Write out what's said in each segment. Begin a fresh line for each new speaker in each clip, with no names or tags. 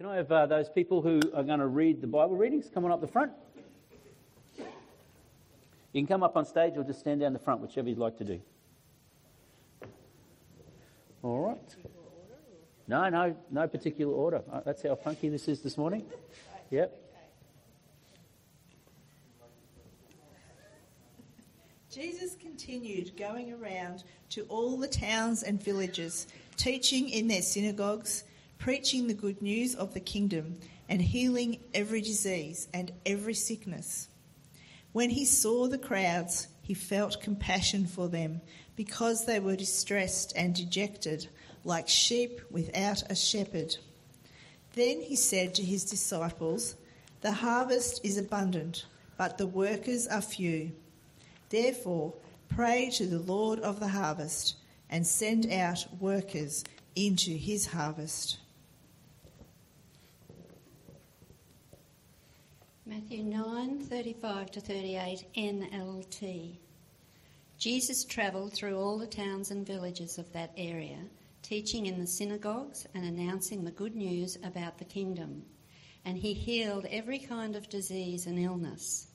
Can I have uh, those people who are going to read the Bible readings come on up the front? You can come up on stage or just stand down the front, whichever you'd like to do. All right. No, no, no particular order. Uh, That's how funky this is this morning. Yep.
Jesus continued going around to all the towns and villages, teaching in their synagogues, preaching the good news of the kingdom, and healing every disease and every sickness. When he saw the crowds, he felt compassion for them because they were distressed and dejected, like sheep without a shepherd. Then he said to his disciples, The harvest is abundant, but the workers are few. Therefore, pray to the Lord of the harvest and send out workers into his harvest.
Matthew 9 35 to 38 NLT. Jesus travelled through all the towns and villages of that area, teaching in the synagogues and announcing the good news about the kingdom. And he healed every kind of disease and illness.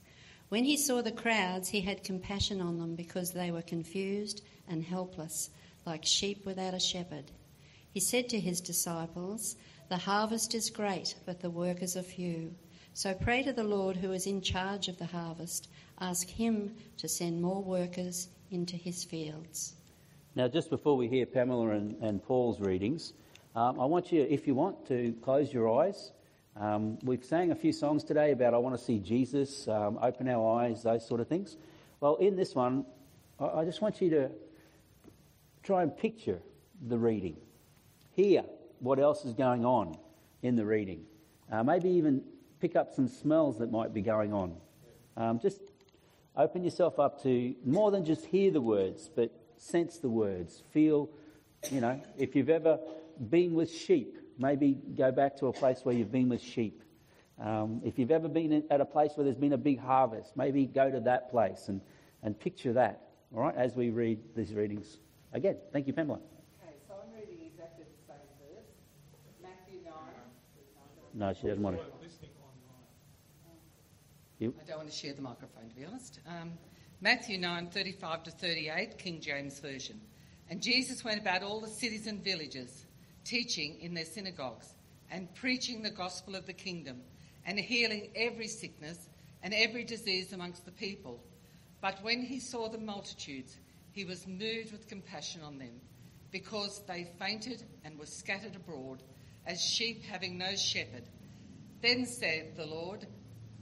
When he saw the crowds, he had compassion on them because they were confused and helpless, like sheep without a shepherd. He said to his disciples, The harvest is great, but the workers are few. So pray to the Lord who is in charge of the harvest. Ask him to send more workers into his fields.
Now, just before we hear Pamela and, and Paul's readings, um, I want you, if you want, to close your eyes. Um, we've sang a few songs today about I want to see Jesus, um, open our eyes, those sort of things. Well, in this one, I, I just want you to try and picture the reading. Hear what else is going on in the reading. Uh, maybe even pick up some smells that might be going on. Um, just open yourself up to more than just hear the words, but sense the words. Feel, you know, if you've ever been with sheep, maybe go back to a place where you've been with sheep. Um, if you've ever been at a place where there's been a big harvest, maybe go to that place and, and picture that, all right, as we read these readings. Again, thank you, Pamela.
Okay, so I'm reading exactly the same verse. Matthew 9.
No, she doesn't want to. You,
I don't want to share the microphone, to be honest. Um, Matthew 9, 35 to 38, King James Version. And Jesus went about all the cities and villages, teaching in their synagogues, and preaching the gospel of the kingdom, and healing every sickness and every disease amongst the people. But when he saw the multitudes, he was moved with compassion on them, because they fainted and were scattered abroad, as sheep having no shepherd. Then said the Lord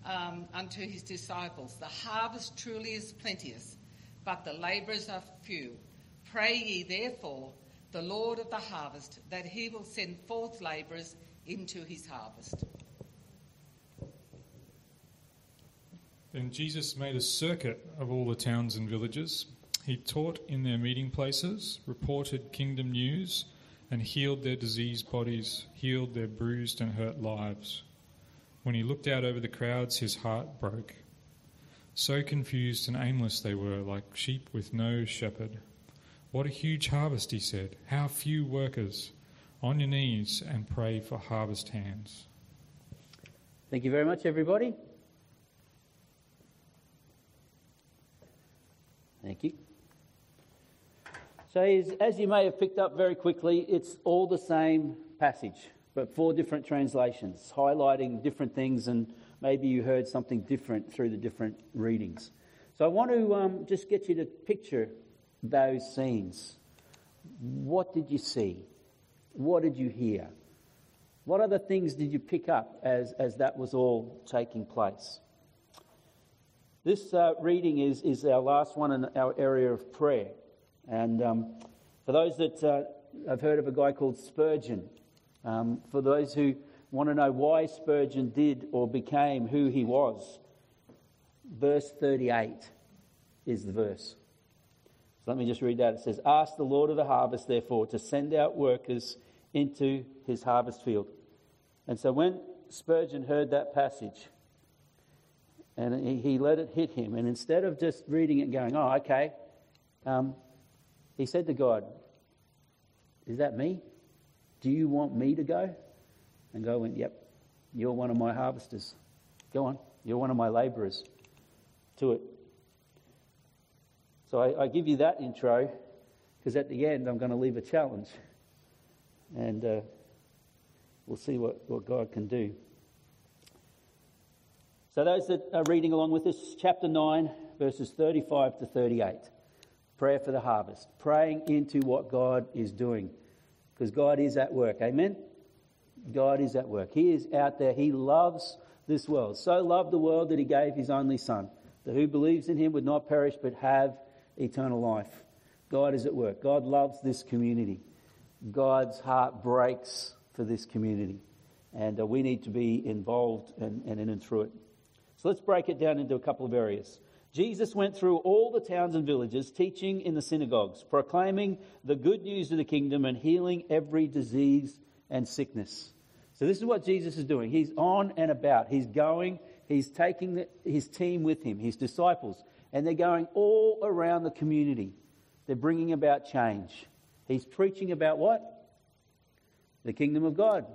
um, unto his disciples, The harvest truly is plenteous, but the labourers are few. Pray ye therefore the Lord of the harvest that he will send forth labourers into his harvest.
Then Jesus made a circuit of all the towns and villages. He taught in their meeting places, reported kingdom news, and healed their diseased bodies, healed their bruised and hurt lives. When he looked out over the crowds, his heart broke. So confused and aimless they were, like sheep with no shepherd. What a huge harvest, he said. How few workers. On your knees and pray for harvest hands.
thank you very much, everybody. Thank you. So, as, you may have picked up very quickly, it's all the same passage, but four different translations, highlighting different things, and maybe you heard something different through the different readings. So, I want to um, just get you to picture those scenes. What did you see? What did you hear? What other things did you pick up as, as that was all taking place? This uh, reading is, is our last one in our area of prayer. And um, for those that uh, have heard of a guy called Spurgeon, um, for those who want to know why Spurgeon did or became who he was, verse 38 is the verse. So let me just read that. It says, Ask the Lord of the harvest, therefore, to send out workers into his harvest field. And so when Spurgeon heard that passage, and he, let it hit him, and instead of just reading it and going, Oh, okay, um, he said to God, Is that me? Do you want me to go? And God went, Yep, you're one of my harvesters. Go on, you're one of my labourers. To it. So I, I give you that intro because at the end I'm going to leave a challenge. And uh, we'll see what, what God can do. So, those that are reading along with us, chapter 9, verses 35 to 38. Prayer for the harvest. Praying into what God is doing. Because God is at work. Amen? God is at work. He is out there. He loves this world. So loved the world that he gave his only Son, that who believes in him would not perish but have eternal life. God is at work. God loves this community. God's heart breaks for this community. And uh, we need to be involved and, and in and through it. So let's break it down into a couple of areas. Jesus went through all the towns and villages, teaching in the synagogues, proclaiming the good news of the kingdom and healing every disease and sickness. So, this is what Jesus is doing. He's on and about. He's going, he's taking the, his team with him, his disciples, and they're going all around the community. They're bringing about change. He's preaching about what? The kingdom of God.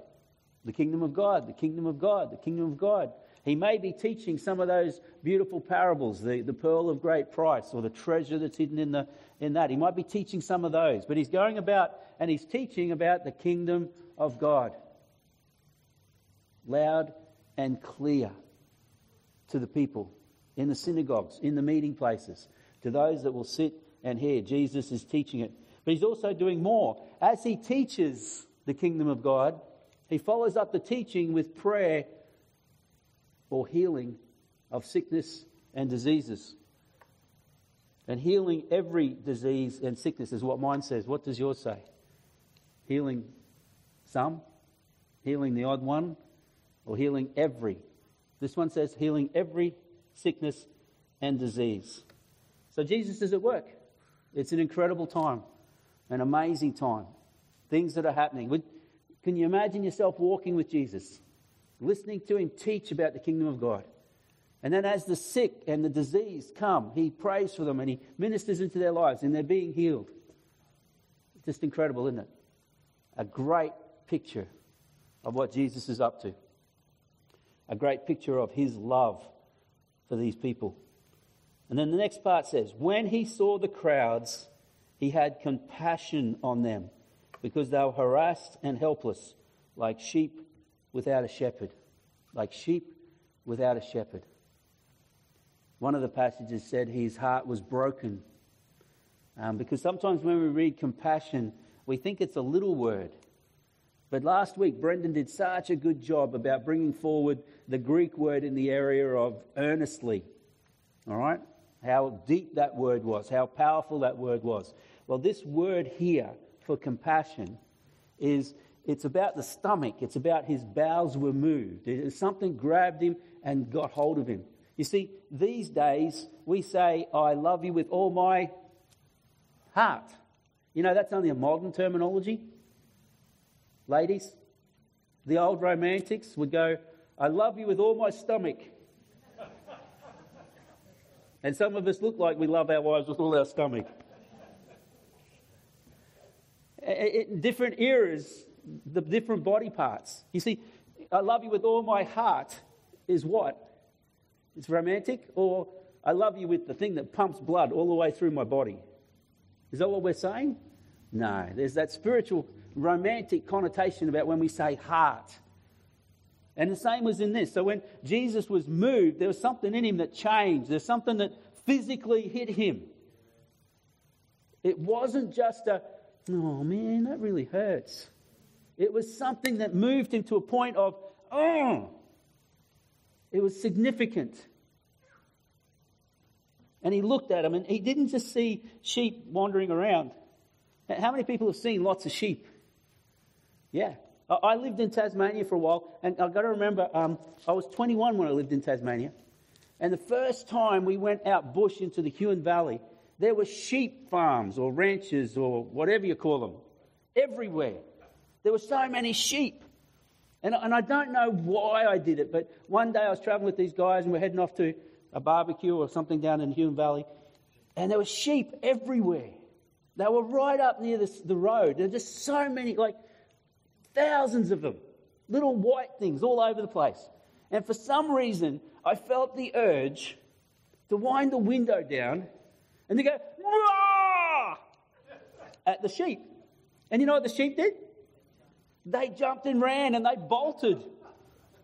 The kingdom of God, the kingdom of God, the kingdom of God. He may be teaching some of those beautiful parables, the, the pearl of great price or the treasure that's hidden in, the, in that. He might be teaching some of those, but he's going about and he's teaching about the kingdom of God. Loud and clear to the people in the synagogues, in the meeting places, to those that will sit and hear. Jesus is teaching it. But he's also doing more. As he teaches the kingdom of God, he follows up the teaching with prayer or healing of sickness and diseases. And healing every disease and sickness is what mine says. What does yours say? Healing some, healing the odd one, or healing every. This one says healing every sickness and disease. So Jesus is at work. It's an incredible time, an amazing time. Things that are happening. Can you imagine yourself walking with Jesus? Listening to him teach about the kingdom of God. And then, as the sick and the diseased come, he prays for them and he ministers into their lives and they're being healed. Just incredible, isn't it? A great picture of what Jesus is up to. A great picture of his love for these people. And then the next part says, When he saw the crowds, he had compassion on them because they were harassed and helpless, like sheep without a shepherd, like sheep without a shepherd. One of the passages said his heart was broken. Um, because sometimes when we read compassion, we think it's a little word. But last week, Brendan did such a good job about bringing forward the Greek word in the area of earnestly. All right? How deep that word was, how powerful that word was. Well, this word here for compassion is it's about the stomach. It's about his bowels were moved. Something grabbed him and got hold of him. You see, these days we say, I love you with all my heart. You know, that's only a modern terminology. Ladies, the old romantics would go, I love you with all my stomach. and some of us look like we love our wives with all our stomach. In different eras, the different body parts. You see, I love you with all my heart is what? It's romantic, or I love you with the thing that pumps blood all the way through my body. Is that what we're saying? No, there's that spiritual, romantic connotation about when we say heart. And the same was in this. So when Jesus was moved, there was something in him that changed. There's something that physically hit him. It wasn't just a, oh man, that really hurts. It was something that moved him to a point of, oh, it was significant. And he looked at him and he didn't just see sheep wandering around. How many people have seen lots of sheep? Yeah. I lived in Tasmania for a while, and I've got to remember, um, I was 21 when I lived in Tasmania. And the first time we went out bush into the Huon Valley, there were sheep farms or ranches or whatever you call them everywhere. There were so many sheep. And, and I don't know why I did it, but one day I was traveling with these guys and we're heading off to a barbecue or something down in Huon Valley, and there were sheep everywhere. They were right up near this, the road. There were just so many, like thousands of them. little white things all over the place. And for some reason, I felt the urge to wind the window down and to go, Rah! at the sheep. And you know what the sheep did? They jumped and ran and they bolted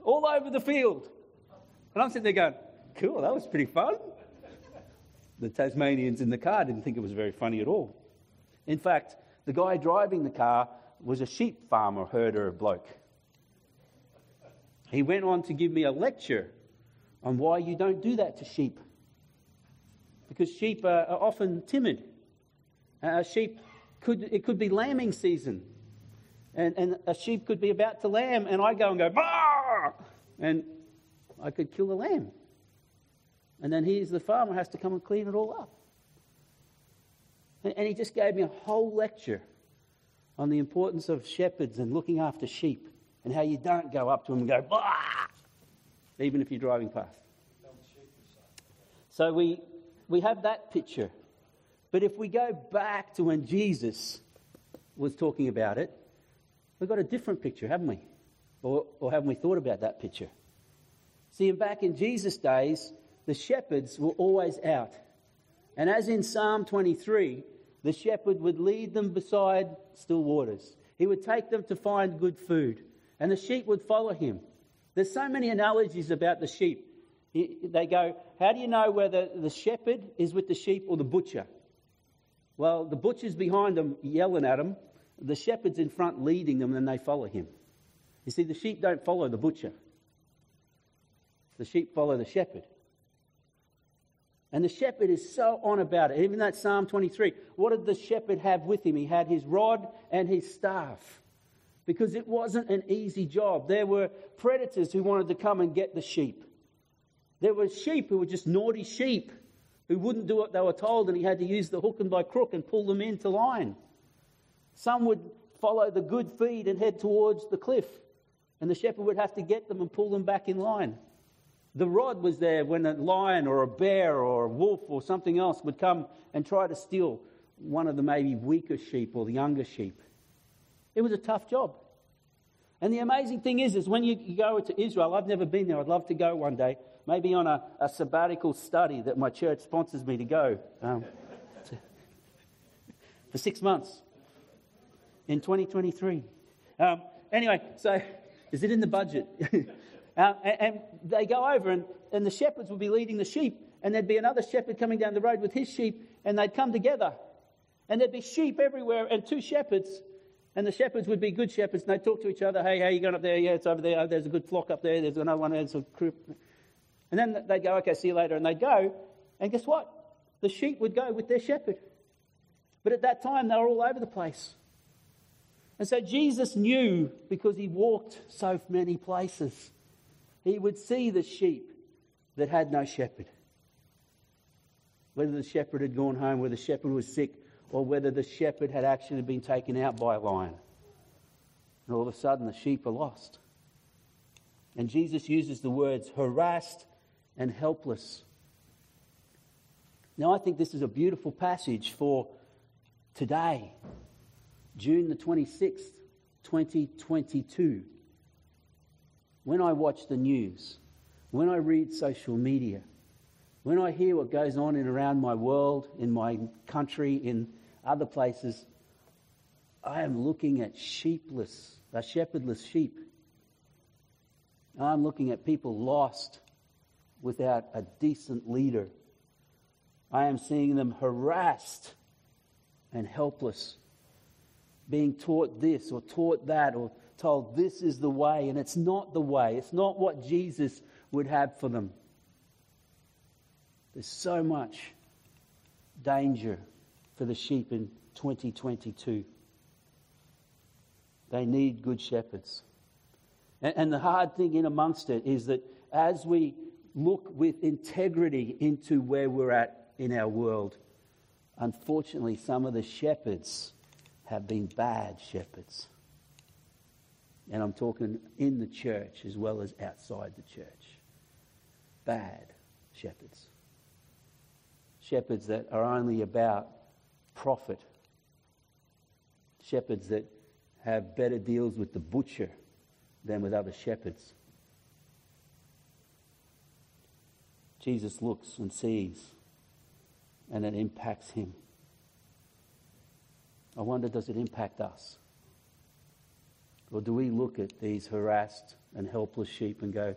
all over the field. And I'm sitting there going, cool, that was pretty fun. The Tasmanians in the car didn't think it was very funny at all. In fact, the guy driving the car was a sheep farmer, herder bloke. He went on to give me a lecture on why you don't do that to sheep. Because sheep are, often timid. Uh, sheep could, it could be lambing season. And, and a sheep could be about to lamb, and I go and go, bah! And I could kill the lamb. And then he, as the farmer, has to come and clean it all up. And, and he just gave me a whole lecture on the importance of shepherds and looking after sheep and how you don't go up to them and go, bah! even if you're driving past. So we, we have that picture. But if we go back to when Jesus was talking about it, we've got a different picture, haven't we? Or, or haven't we thought about that picture? See, back in Jesus' days, the shepherds were always out. And as in Psalm 23, the shepherd would lead them beside still waters. He would take them to find good food, and the sheep would follow him. There's so many analogies about the sheep. They go, How do you know whether the shepherd is with the sheep or the butcher? Well, the butcher's behind them yelling at them, the shepherd's in front leading them, and they follow him. You see, the sheep don't follow the butcher, the sheep follow the shepherd. And the shepherd is so on about it. Even that Psalm 23. What did the shepherd have with him? He had his rod and his staff. Because it wasn't an easy job. There were predators who wanted to come and get the sheep. There were sheep who were just naughty sheep who wouldn't do what they were told, and he had to use the hook and by crook and pull them into line. Some would follow the good feed and head towards the cliff, and the shepherd would have to get them and pull them back in line. The rod was there when a lion or a bear or a wolf or something else would come and try to steal one of the maybe weaker sheep or the younger sheep. It was a tough job. And the amazing thing is, is when you go to Israel, I've never been there, I'd love to go one day, maybe on a, a sabbatical study that my church sponsors me to go um, to, for six months in 2023. Um, anyway, so is it in the budget? Uh, and, and, they go over, and, and the shepherds would be leading the sheep, and there'd be another shepherd coming down the road with his sheep, and they'd come together. And there'd be sheep everywhere, and two shepherds, and the shepherds would be good shepherds, and they'd talk to each other. Hey, how you going up there? Yeah, it's over there. Oh, there's a good flock up there. There's another one. There's a group. And then they'd go, okay, see you later. And they'd go, and guess what? The sheep would go with their shepherd. But at that time, they were all over the place. And so Jesus knew because he walked so many places he would see the sheep that had no shepherd. Whether the shepherd had gone home, whether the shepherd was sick, or whether the shepherd had actually been taken out by a lion. And all of a sudden, the sheep are lost. And Jesus uses the words harassed and helpless. Now, I think this is a beautiful passage for today, June the 26th, 2022 when I watch the news, when I read social media, when I hear what goes on in around my world, in my country, in other places, I am looking at sheepless, a shepherdless sheep. I'm looking at people lost without a decent leader. I am seeing them harassed and helpless, being taught this or taught that or told this is the way, and it's not the way. It's not what Jesus would have for them. There's so much danger for the sheep in 2022. They need good shepherds. And, and the hard thing in amongst it is that as we look with integrity into where we're at in our world, unfortunately, some of the shepherds have been bad shepherds. And I'm talking in the church as well as outside the church. Bad shepherds. Shepherds that are only about profit. Shepherds that have better deals with the butcher than with other shepherds. Jesus looks and sees, and it impacts him. I wonder, does it impact us? Or do we look at these harassed and helpless sheep and go,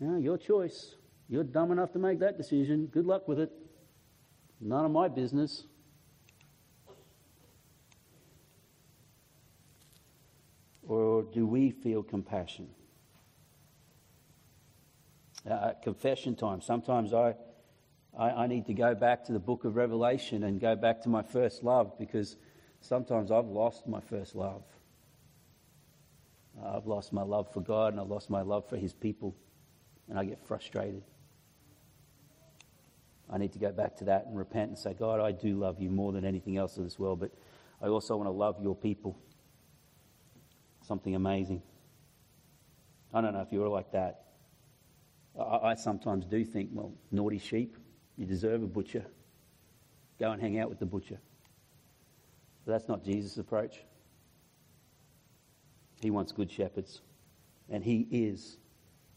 "Yeah, your choice. You're dumb enough to make that decision. Good luck with it. None of my business. Or do we feel compassion? Uh, confession time. Sometimes I, I, I need to go back to the book of Revelation and go back to my first love because sometimes I've lost my first love. I've lost my love for God and I've lost my love for His people, and I get frustrated. I need to go back to that and repent and say, God, I do love you more than anything else in this world, but I also want to love your people. Something amazing. I don't know if you're like that. I, I sometimes do think, well, naughty sheep, you deserve a butcher. Go and hang out with the butcher. But that's not Jesus' approach. He wants good shepherds, and he is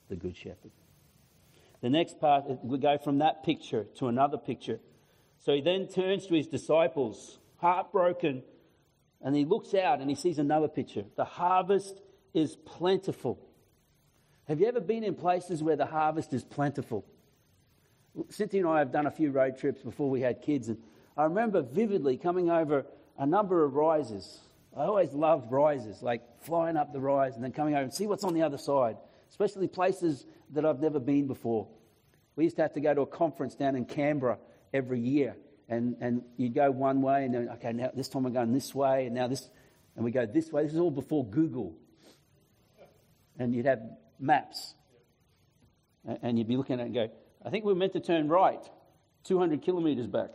the good shepherd. The next part, we go from that picture to another picture. So he then turns to his disciples, heartbroken, and he looks out and he sees another picture. The harvest is plentiful. Have you ever been in places where the harvest is plentiful? Cynthia and I have done a few road trips before we had kids, and I remember vividly coming over a number of rises. I always loved rises, like flying up the rise and then coming over and see what's on the other side, especially places that I've never been before. We used to have to go to a conference down in Canberra every year, and, and you'd go one way, and then, okay, now this time we're going this way, and now this, and we go this way. This is all before Google. And you'd have maps, and you'd be looking at it and go, I think we're meant to turn right 200 kilometres back.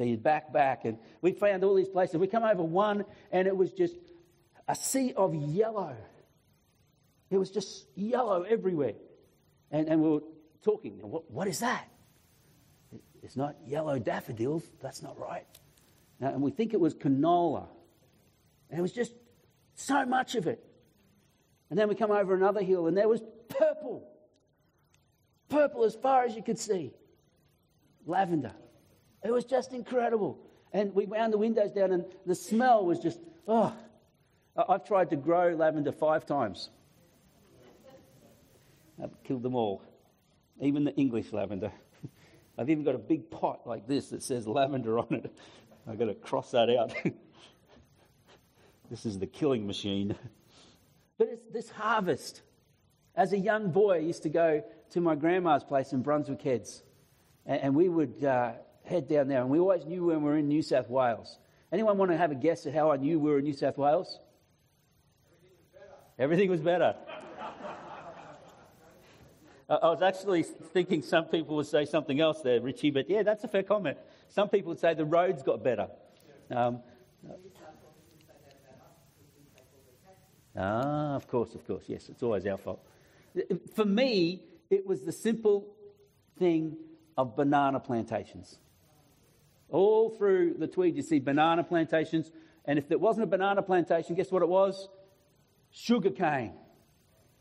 So you'd back back, and we found all these places. We come over one, and it was just a sea of yellow. It was just yellow everywhere. And, and we were talking, what, what is that? It's not yellow daffodils. That's not right. And we think it was canola. And it was just so much of it. And then we come over another hill, and there was purple. Purple as far as you could see. Lavender. It was just incredible. And we wound the windows down, and the smell was just, oh. I've tried to grow lavender five times. I've killed them all, even the English lavender. I've even got a big pot like this that says lavender on it. I've got to cross that out. this is the killing machine. But it's this harvest. As a young boy, I used to go to my grandma's place in Brunswick Heads, and, we would uh, head down there, and we always knew when we were in New South Wales. Anyone want to have a guess at how I knew we were in New South Wales? Everything was better. Everything was better. I was actually thinking some people would say something else there, Richie, but yeah, that's a fair comment. Some people would say the roads got better. Um, ah, of course, of course, yes, it's always our fault. For me, it was the simple thing of banana plantations. All through the Tweed, you see banana plantations, and if it wasn't a banana plantation, guess what it was? Sugar cane.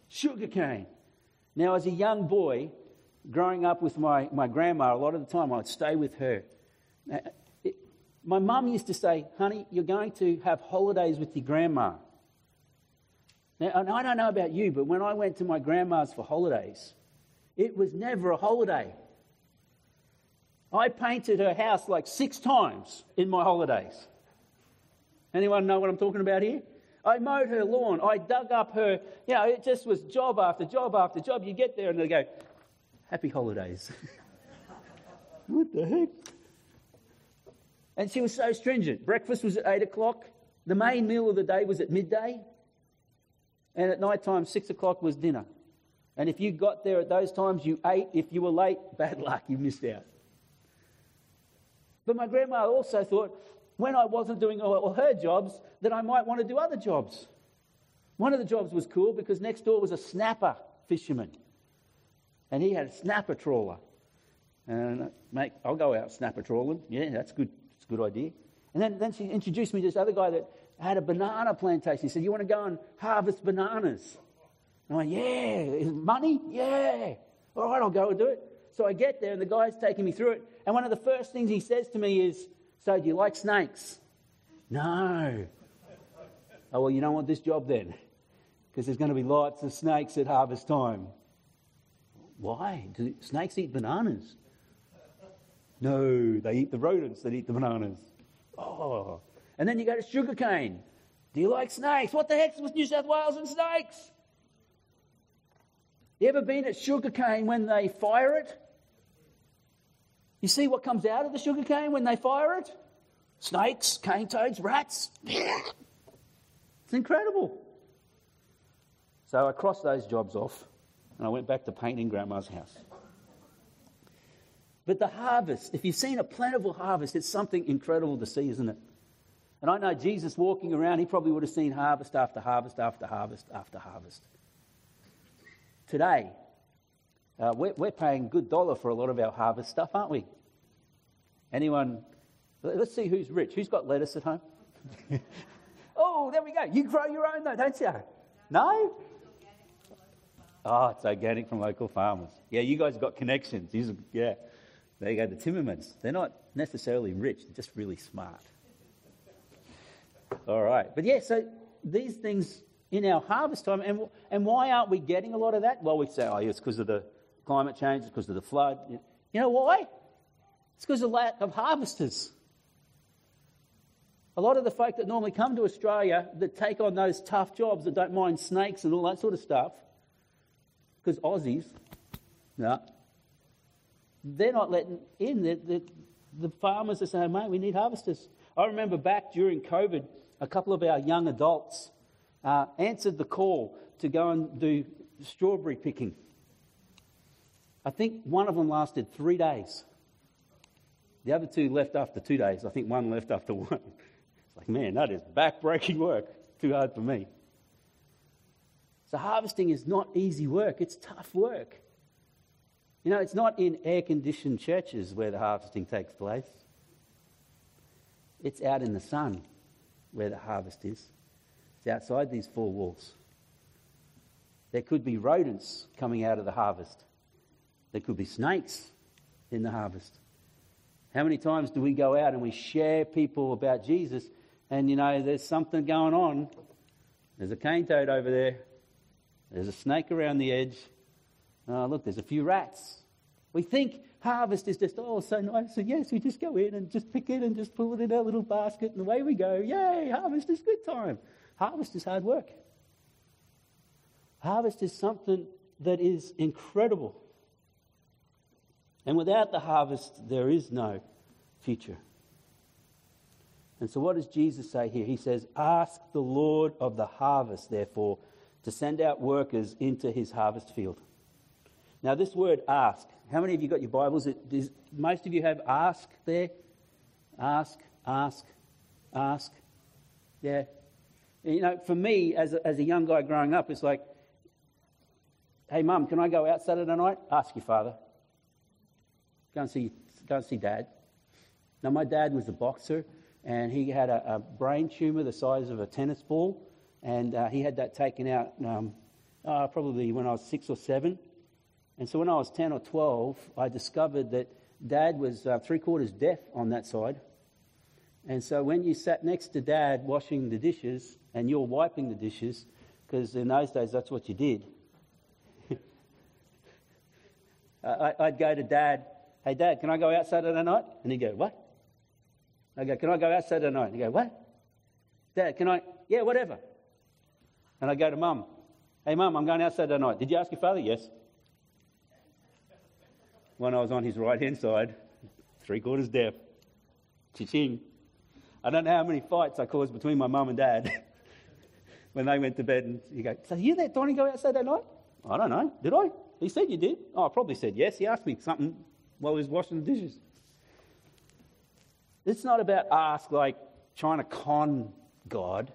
Sugar cane. Now, as a young boy, growing up with my, my grandma, a lot of the time I would stay with her. Uh, it, my mum used to say, honey, you're going to have holidays with your grandma. Now, and I don't know about you, but when I went to my grandma's for holidays, it was never a holiday. I painted her house like six times in my holidays. Anyone know what I'm talking about here? I mowed her lawn. I dug up her, you know, it just was job after job after job. You get there and they go, Happy holidays. what the heck? And she was so stringent. Breakfast was at 8 o'clock. The main meal of the day was at midday. And at night time, 6 o'clock was dinner. And if you got there at those times, you ate. If you were late, bad luck, you missed out. But my grandma also thought, when I wasn't doing all her jobs, that I might want to do other jobs. One of the jobs was cool because next door was a snapper fisherman. And he had a snapper trawler. And, mate, I'll go out snapper trawling. Yeah, that's good. It's a good idea. And then, then she introduced me to this other guy that had a banana plantation. He said, You want to go and harvest bananas? And I went, Yeah. Money? Yeah. All right, I'll go and do it. So I get there, and the guy's taking me through it. And one of the first things he says to me is, So, do you like snakes? No. Oh, well, you don't want this job then, because there's going to be lots of snakes at harvest time. Why? Do snakes eat bananas? No, they eat the rodents that eat the bananas. Oh. And then you go to sugarcane. Do you like snakes? What the heck's with New South Wales and snakes? You ever been at sugarcane when they fire it? You see what comes out of the sugarcane when they fire it? Snakes, cane toads, rats. It's incredible. So I crossed those jobs off and I went back to painting grandma's house. But the harvest, if you've seen a plentiful harvest, it's something incredible to see, isn't it? And I know Jesus walking around, he probably would have seen harvest after harvest after harvest after harvest. Today, uh, we're, we're paying good dollar for a lot of our harvest stuff, aren't we? Anyone? Let's see who's rich. Who's got lettuce at home? oh, there we go. You grow your own though, don't you? No? Oh, it's organic from local farmers. Yeah, you guys have got connections. Are, yeah. There you go, the Timmermans. They're not necessarily rich, they're just really smart. All right. But yeah, so these things in our harvest time, and, and why aren't we getting a lot of that? Well, we say, oh, it's because of the climate change, it's because of the flood. You know why? It's because of lack of harvesters. A lot of the folk that normally come to Australia that take on those tough jobs that don't mind snakes and all that sort of stuff, because Aussies, no, they're not letting in. The, the, the farmers are saying, mate, we need harvesters. I remember back during COVID, a couple of our young adults uh, answered the call to go and do strawberry picking. I think one of them lasted three days. The other two left after two days. I think one left after one. It's like, man, that is back-breaking work. Too hard for me. So harvesting is not easy work. It's tough work. You know, it's not in air conditioned churches where the harvesting takes place, it's out in the sun where the harvest is. Outside these four walls. There could be rodents coming out of the harvest, there could be snakes in the harvest. How many times do we go out and we share people about Jesus and you know there's something going on? There's a cane toad over there. There's a snake around the edge. Oh, look, there's a few rats. We think harvest is just, oh, so nice. So, yes, we just go in and just pick it and just pull it in our little basket and away we go. Yay, harvest is good time. Harvest is hard work. Harvest is something that is incredible. And without the harvest, there is no future. And so, what does Jesus say here? He says, Ask the Lord of the harvest, therefore, to send out workers into his harvest field. Now, this word ask, how many of you got your Bibles? Does most of you have ask there? Ask, ask, ask. Yeah. You know, for me, as a, as a young guy growing up, it's like, hey, mum, can I go out Saturday night? Ask your father. Go and see, go and see dad. Now, my dad was a boxer, and he had a, a brain tumor the size of a tennis ball, and uh, he had that taken out um, uh, probably when I was six or seven. And so when I was 10 or 12, I discovered that dad was uh, three quarters deaf on that side. And so when you sat next to dad washing the dishes and you're wiping the dishes, because in those days that's what you did, I'd go to dad, hey dad, can I go out Saturday night? And he'd go, what? I go, can I go out Saturday night? And he'd go, what? Dad, can I? Yeah, whatever. And I go to mum, hey mum, I'm going out Saturday night. Did you ask your father? Yes when I was on his right hand side, three quarters deaf. Cha-ching. I don't know how many fights I caused between my mum and dad when they went to bed. And you go, So you let Donnie go outside that night? I don't know. Did I? He said you did. Oh, I probably said yes. He asked me something while he was washing the dishes. It's not about ask like trying to con God.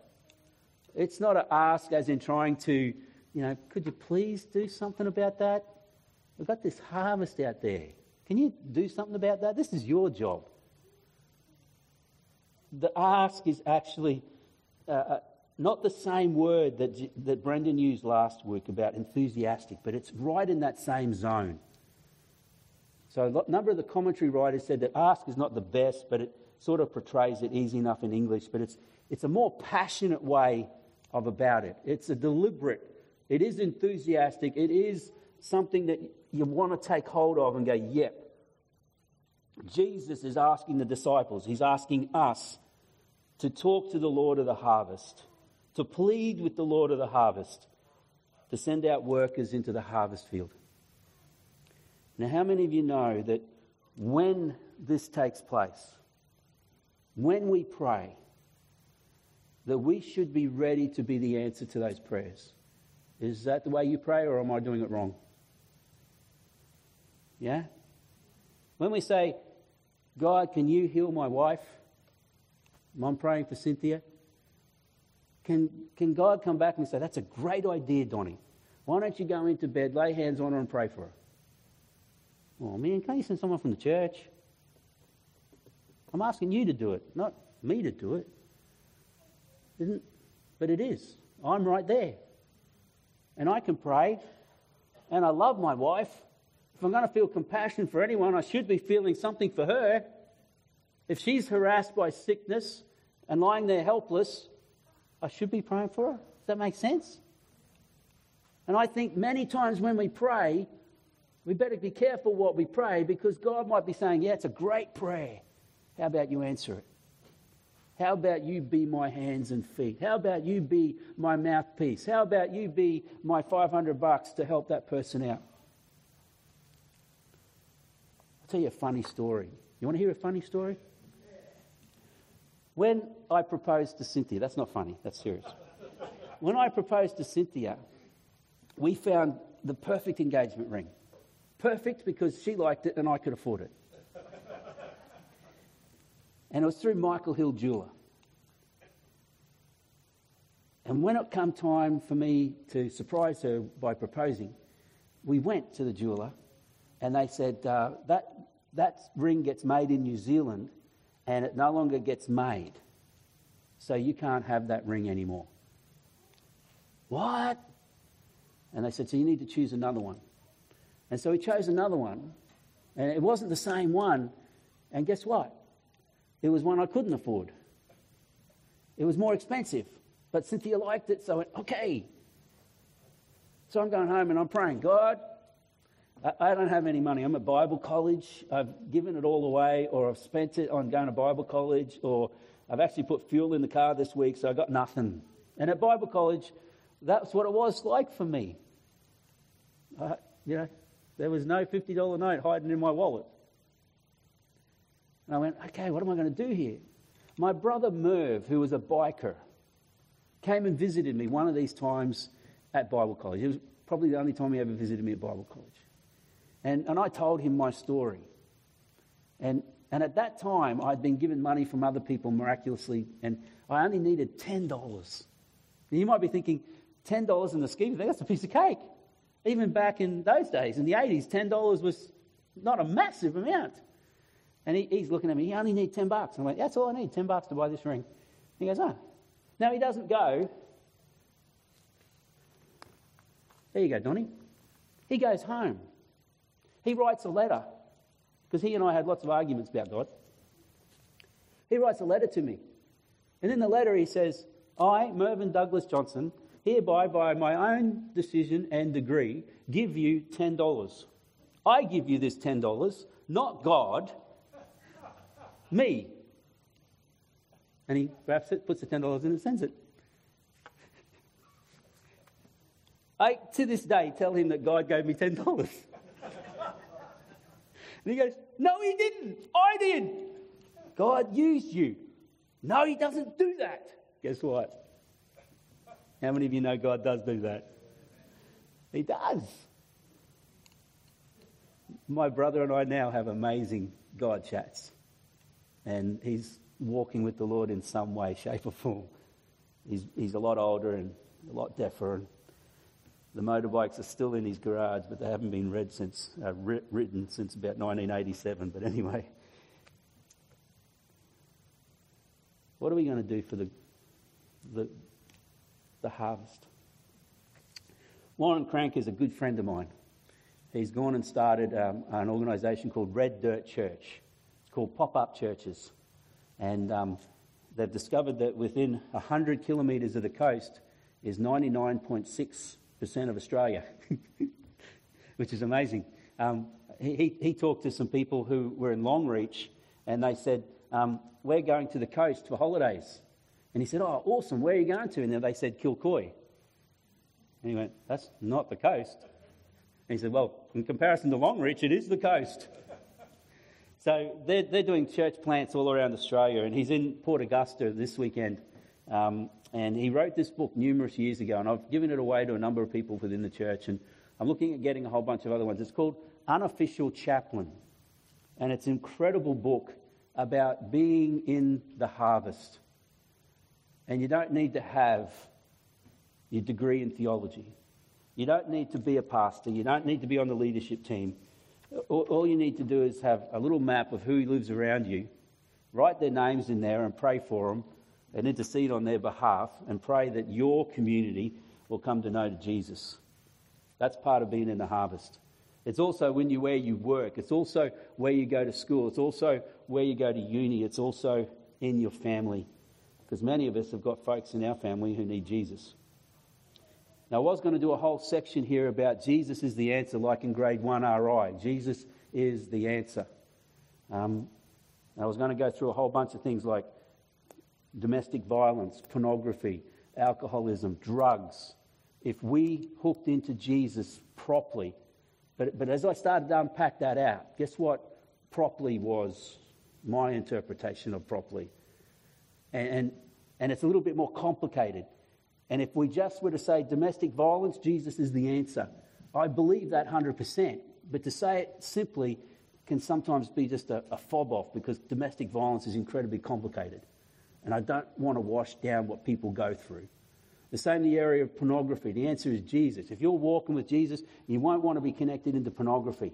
It's not an ask as in trying to, you know, could you please do something about that? We've got this harvest out there. Can you do something about that? This is your job. The ask is actually uh, uh, not the same word that, that Brendan used last week about enthusiastic, but it's right in that same zone. So a number of the commentary writers said that ask is not the best, but it sort of portrays it easy enough in English, but it's, it's a more passionate way of about it. It's a deliberate, it is enthusiastic, it is something that you want to take hold of and go, yep. Jesus is asking the disciples, he's asking us to talk to the Lord of the harvest, to plead with the Lord of the harvest, to send out workers into the harvest field. Now, how many of you know that when this takes place, when we pray, that we should be ready to be the answer to those prayers? Is that the way you pray, or am I doing it wrong? Yeah? When we say, God, can you heal my wife? I'm praying for Cynthia. Can, can God come back and say, That's a great idea, Donnie. Why don't you go into bed, lay hands on her, and pray for her? Oh, man, can't you send someone from the church? I'm asking you to do it, not me to do it. Isn't, but it is. I'm right there. And I can pray. And I love my wife. If I'm going to feel compassion for anyone, I should be feeling something for her. If she's harassed by sickness and lying there helpless, I should be praying for her. Does that make sense? And I think many times when we pray, we better be careful what we pray because God might be saying, Yeah, it's a great prayer. How about you answer it? How about you be my hands and feet? How about you be my mouthpiece? How about you be my 500 bucks to help that person out? I'll tell you a funny story. You want to hear a funny story? When I proposed to Cynthia, that's not funny, that's serious. When I proposed to Cynthia, we found the perfect engagement ring. Perfect because she liked it and I could afford it. And it was through Michael Hill Jeweler. And when it came time for me to surprise her by proposing, we went to the jeweler and they said, uh, that, that ring gets made in New Zealand and it no longer gets made. So you can't have that ring anymore. What? And they said, So you need to choose another one. And so he chose another one. And it wasn't the same one. And guess what? It was one I couldn't afford. It was more expensive. But Cynthia liked it, so I went, okay. So I'm going home and I'm praying, God, I don't have any money. I'm at Bible college. I've given it all away, or I've spent it on going to Bible college, or I've actually put fuel in the car this week, so I got nothing. And at Bible college, that's what it was like for me. You know, there was no $50 note hiding in my wallet. And I went, okay, what am I going to do here? My brother Merv, who was a biker, came and visited me one of these times at Bible college. It was probably the only time he ever visited me at Bible college. And, and I told him my story. And, and at that time, I'd been given money from other people miraculously, and I only needed $10. Now, you might be thinking, $10 in the scheme of things, that's a piece of cake. Even back in those days, in the 80s, $10 was not a massive amount. And he, he's looking at me, you only need 10 bucks. I went, that's all I need, 10 bucks to buy this ring. He goes, oh. Now he doesn't go, there you go, Donnie. He goes home he writes a letter, because he and I had lots of arguments about God. He writes a letter to me. And in the letter, he says, I, Mervyn Douglas Johnson, hereby, by my own decision and degree, give you $10. I give you this $10, not God, me. And he wraps it, puts the $10 in, and sends it. I, to this day, tell him that God gave me $10. And he goes, No, he didn't. I did. God used you. No, he doesn't do that. Guess what? How many of you know God does do that? He does. My brother and I now have amazing God chats. And he's walking with the Lord in some way, shape, or form. He's, he's a lot older and a lot deafer and the motorbikes are still in his garage, but they haven't been read since, uh, since about 1987. But anyway, what are we going to do for the, the, the harvest. Warren Crank is a good friend of mine. He's gone and started um, an organisation called Red Dirt Church. It's called Pop Up Churches. And um, they've discovered that within 100 kilometres of the coast is 99.6% of Australia, which is amazing. Um, he, he talked to some people who were in Longreach and they said, um, We're going to the coast for holidays. And he said, Oh, awesome, where are you going to? And then they said, Kilcoy. And he went, That's not the coast. And he said, Well, in comparison to Longreach, it is the coast. So they're, they're doing church plants all around Australia, and he's in Port Augusta this weekend. Um, and he wrote this book numerous years ago, and I've given it away to a number of people within the church. And I'm looking at getting a whole bunch of other ones. It's called Unofficial Chaplain. And it's an incredible book about being in the harvest. And you don't need to have your degree in theology. You don't need to be a pastor. You don't need to be on the leadership team. All you need to do is have a little map of who lives around you, write their names in there and pray for them and intercede on their behalf and pray that your community will come to know Jesus. That's part of being in the harvest. It's also when you where you work. It's also where you go to school. It's also where you go to uni. It's also in your family. Because many of us have got folks in our family who need Jesus. Now, I was going to do a whole section here about Jesus is the answer, like in grade 1 RI. Jesus is the answer. Um, I was going to go through a whole bunch of things like domestic violence, pornography, alcoholism, drugs. If we hooked into Jesus properly, but, but as I started to unpack that out, guess what properly was my interpretation of properly? And, and, and it's a little bit more complicated. And if we just were to say domestic violence, Jesus is the answer. I believe that 100%. But to say it simply can sometimes be just a, a fob off because domestic violence is incredibly complicated. And I don't want to wash down what people go through. The same in the area of pornography. The answer is Jesus. If you're walking with Jesus, you won't want to be connected into pornography.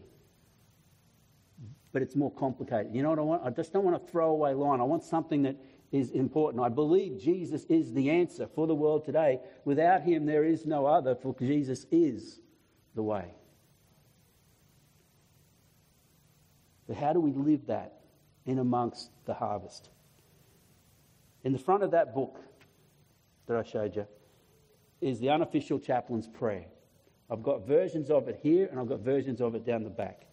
But it's more complicated. You know what I want? I just don't want a throwaway line. I want something that is important. I believe Jesus is the answer for the world today. Without him, there is no other, for Jesus is the way. But how do we live that in amongst the harvest? In the front of that book that I showed you is the unofficial chaplain's prayer. I've got versions of it here and I've got versions of it down the back.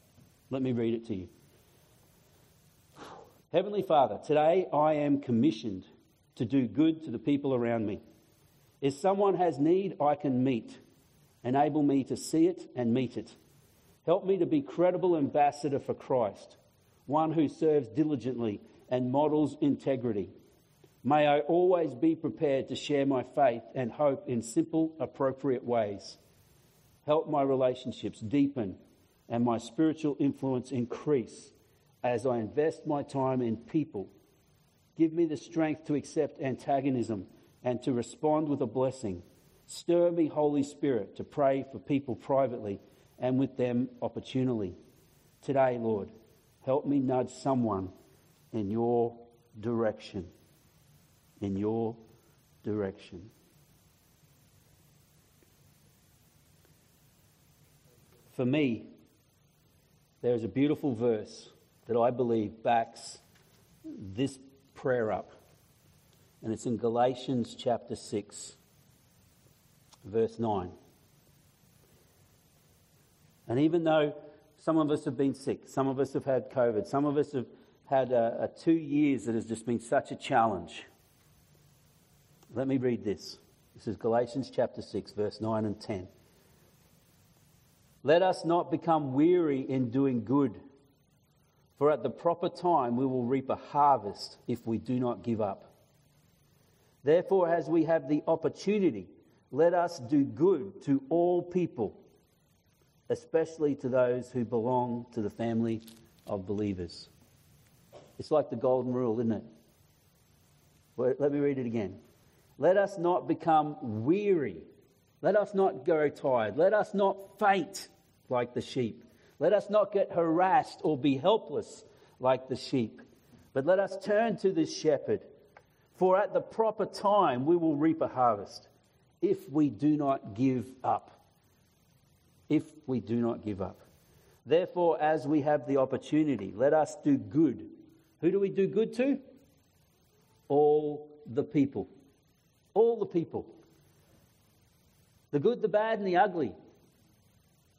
Let me read it to you. Heavenly Father, today I am commissioned to do good to the people around me. If someone has need, I can meet. Enable me to see it and meet it. Help me to be credible ambassador for Christ, one who serves diligently and models integrity. May I always be prepared to share my faith and hope in simple, appropriate ways. Help my relationships deepen and my spiritual influence increase as I invest my time in people. Give me the strength to accept antagonism and to respond with a blessing. Stir me, Holy Spirit, to pray for people privately and with them opportunely. Today, Lord, help me nudge someone in your direction. In your direction. For me, there is a beautiful verse that I believe backs this prayer up. And it's in Galatians chapter 6, verse 9. And even though some of us have been sick, some of us have had COVID, some of us have had a, two years that has just been such a challenge. Let me read this. This is Galatians chapter 6, verse 9 and 10. Let us not become weary in doing good for at the proper time we will reap a harvest if we do not give up. Therefore, as we have the opportunity, let us do good to all people, especially to those who belong to the family of believers. It's like the golden rule, isn't it? Let me read it again. Let us not become weary. Let us not grow tired. Let us not faint like the sheep. Let us not get harassed or be helpless like the sheep, but let us turn to the shepherd. For at the proper time we will reap a harvest if we do not give up. If we do not give up. Therefore, as we have the opportunity, let us do good. Who do we do good to? All the people. All the people. The good, the bad, and the ugly.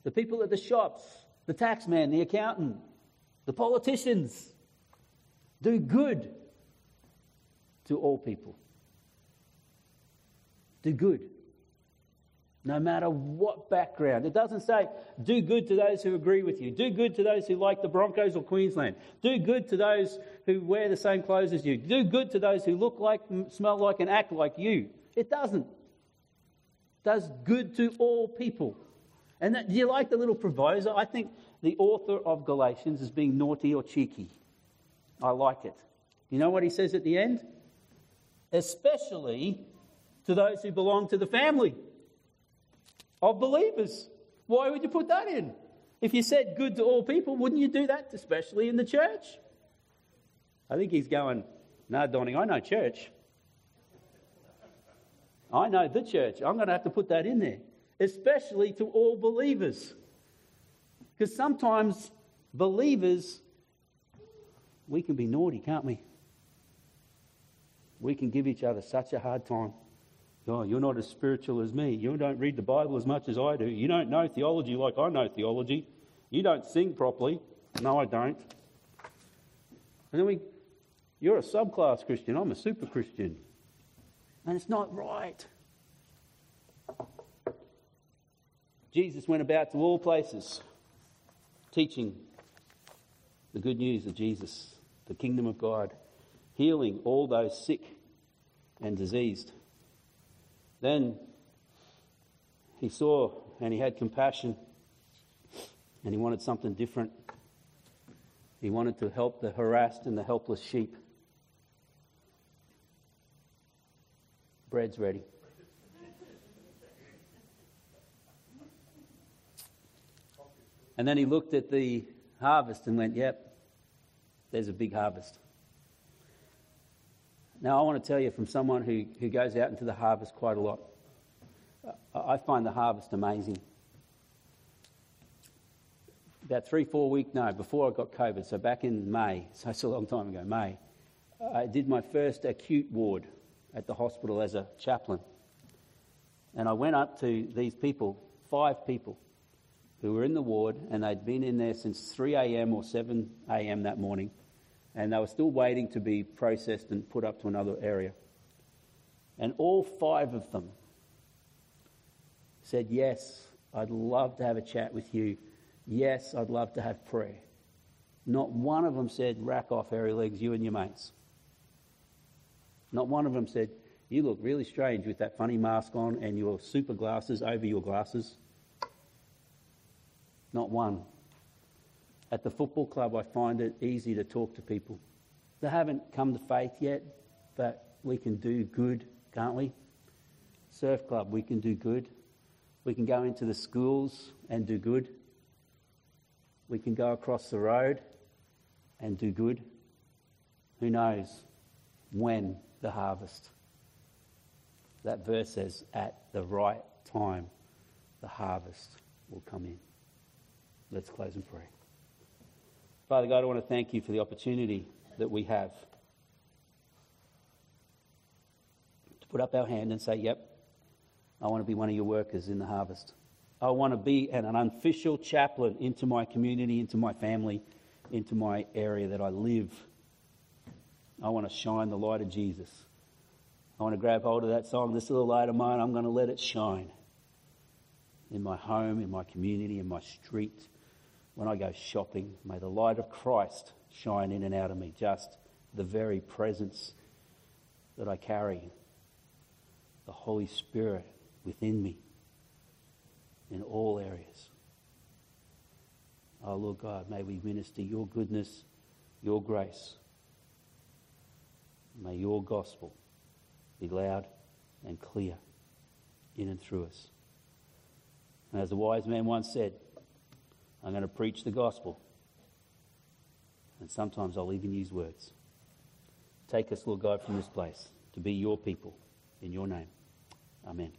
The people at the shops, the taxman, the accountant, the politicians. Do good to all people. Do good. No matter what background. It doesn't say, do good to those who agree with you. Do good to those who like the Broncos or Queensland. Do good to those who wear the same clothes as you. Do good to those who look like, smell like, and act like you. It doesn't. Does good to all people. And that, do you like the little proviso? I think the author of Galatians is being naughty or cheeky. I like it. You know what he says at the end? Especially to those who belong to the family of believers. Why would you put that in? If you said good to all people, wouldn't you do that, especially in the church? I think he's going, no, Donny, I know church. I know the church. I'm going to have to put that in there, especially to all believers. Because sometimes believers, we can be naughty, can't we? We can give each other such a hard time. Oh, you're not as spiritual as me. You don't read the Bible as much as I do. You don't know theology like I know theology. You don't sing properly. No, I don't. And then we, you're a subclass Christian. I'm a super Christian. And it's not right. Jesus went about to all places teaching the good news of Jesus, the kingdom of God, healing all those sick and diseased. Then he saw and he had compassion and he wanted something different. He wanted to help the harassed and the helpless sheep. Bread's ready. And then he looked at the harvest and went, Yep, there's a big harvest. Now, I want to tell you from someone who, who goes out into the harvest quite a lot, I find the harvest amazing. About three, four weeks, no, before I got COVID, so back in May, so it's a long time ago, May, I did my first acute ward at the hospital as a chaplain. And I went up to these people, five people, who were in the ward, and they'd been in there since 3 a.m. or 7 a.m. that morning and they were still waiting to be processed and put up to another area. And all five of them said, Yes, I'd love to have a chat with you. Yes, I'd love to have prayer. Not one of them said, Rack off, hairy legs, you and your mates. Not one of them said, You look really strange with that funny mask on and your super glasses over your glasses. Not one. At the football club, I find it easy to talk to people. They haven't come to faith yet, but we can do good, can't we? Surf club, we can do good. We can go into the schools and do good. We can go across the road and do good. Who knows when the harvest? That verse says, at the right time, the harvest will come in. Let's close and pray. Father God, I want to thank you for the opportunity that we have to put up our hand and say, Yep, I want to be one of your workers in the harvest. I want to be an, unofficial chaplain into my community, into my family, into my area that I live. I want to shine the light of Jesus. I want to grab hold of that song, This Little Light of Mine. I'm going to let it shine in my home, in my community, in my street when I go shopping. May the light of Christ shine in and out of me, just the very presence that I carry, the Holy Spirit within me in all areas. Oh, Lord God, may we minister your goodness, your grace. May your gospel be loud and clear in and through us. And as the wise man once said, I'm going to preach the gospel. And sometimes I'll even use words. Take us, Lord God, from this place. to be your people. In your name. Amen.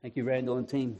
Thank you, Randall and team.